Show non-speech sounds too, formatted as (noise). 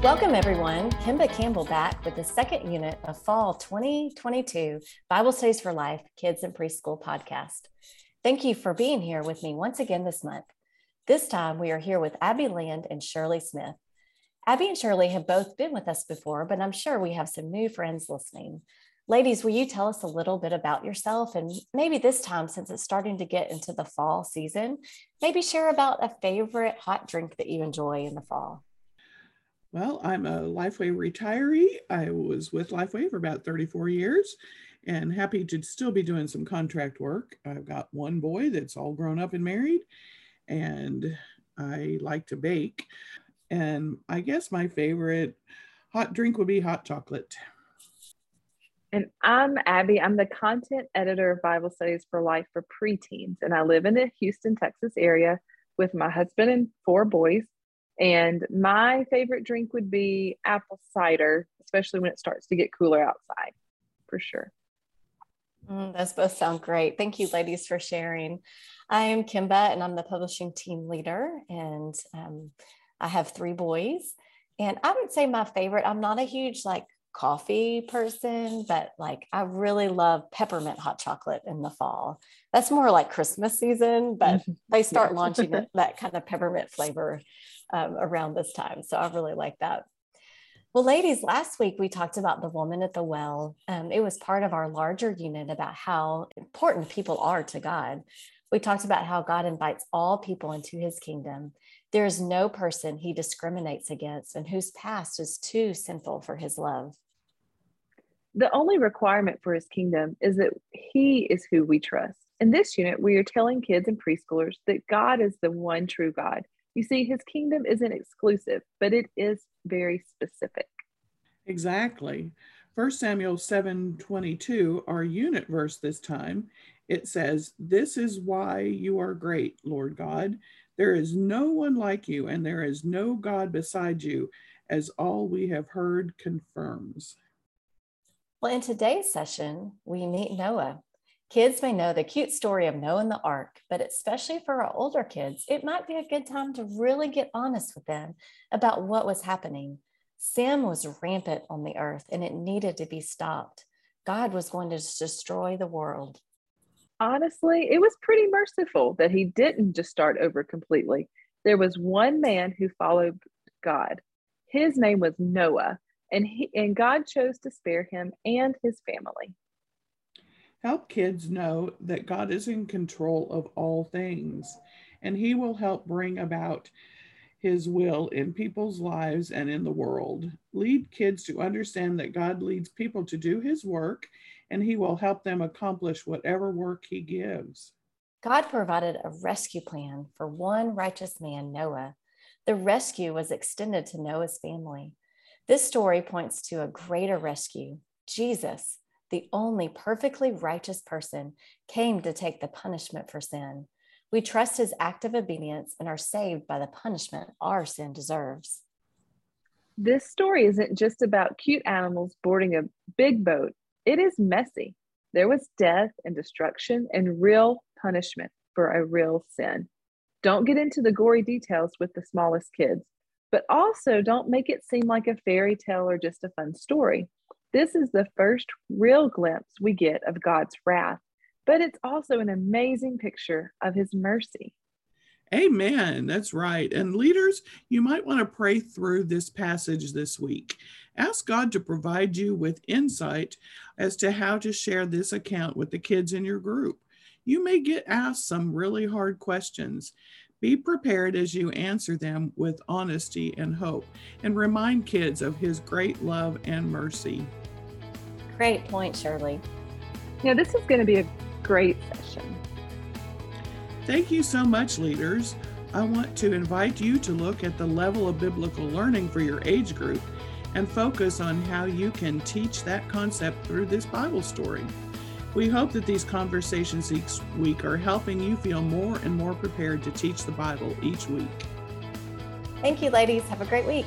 Welcome, everyone. Kimba Campbell back with the second unit of Fall 2022 Bible Studies for Life Kids and Preschool podcast. Thank you for being here with me once again this month. This time we are here with Abby Land and Shirley Smith. Abby and Shirley have both been with us before, but I'm sure we have some new friends listening. Ladies, will you tell us a little bit about yourself? And maybe this time, since it's starting to get into the fall season, maybe share about a favorite hot drink that you enjoy in the fall. Well, I'm a Lifeway retiree. I was with Lifeway for about 34 years and happy to still be doing some contract work. I've got one boy that's all grown up and married, and I like to bake. And I guess my favorite hot drink would be hot chocolate. And I'm Abby. I'm the content editor of Bible Studies for Life for preteens. And I live in the Houston, Texas area with my husband and four boys. And my favorite drink would be apple cider, especially when it starts to get cooler outside, for sure. Mm, those both sound great. Thank you, ladies, for sharing. I am Kimba, and I'm the publishing team leader, and um, I have three boys. And I would say my favorite, I'm not a huge like coffee person, but like I really love peppermint hot chocolate in the fall. That's more like Christmas season, but (laughs) they start launching (laughs) that kind of peppermint flavor um, around this time. So I really like that. Well, ladies, last week we talked about the woman at the well. Um, it was part of our larger unit about how important people are to God. We talked about how God invites all people into his kingdom. There is no person he discriminates against and whose past is too sinful for his love. The only requirement for his kingdom is that he is who we trust. In this unit, we are telling kids and preschoolers that God is the one true God you see, his kingdom isn't exclusive, but it is very specific. Exactly. 1 Samuel 7 22, our unit verse this time, it says, This is why you are great, Lord God. There is no one like you, and there is no God beside you, as all we have heard confirms. Well, in today's session, we meet Noah. Kids may know the cute story of Noah and the ark, but especially for our older kids, it might be a good time to really get honest with them about what was happening. Sin was rampant on the earth and it needed to be stopped. God was going to destroy the world. Honestly, it was pretty merciful that he didn't just start over completely. There was one man who followed God. His name was Noah, and he and God chose to spare him and his family. Help kids know that God is in control of all things, and He will help bring about His will in people's lives and in the world. Lead kids to understand that God leads people to do His work, and He will help them accomplish whatever work He gives. God provided a rescue plan for one righteous man, Noah. The rescue was extended to Noah's family. This story points to a greater rescue Jesus the only perfectly righteous person, came to take the punishment for sin. We trust his act of obedience and are saved by the punishment our sin deserves. This story isn't just about cute animals boarding a big boat, it is messy. There was death and destruction and real punishment for a real sin. Don't get into the gory details with the smallest kids, but also don't make it seem like a fairy tale or just a fun story. This is the first real glimpse we get of God's wrath, but it's also an amazing picture of his mercy. Amen. That's right. And leaders, you might want to pray through this passage this week. Ask God to provide you with insight as to how to share this account with the kids in your group. You may get asked some really hard questions. Be prepared as you answer them with honesty and hope, and remind kids of His great love and mercy. Great point, Shirley. Yeah, this is going to be a great session. Thank you so much, leaders. I want to invite you to look at the level of biblical learning for your age group and focus on how you can teach that concept through this Bible story. We hope that these conversations each week are helping you feel more and more prepared to teach the Bible each week. Thank you, ladies. Have a great week.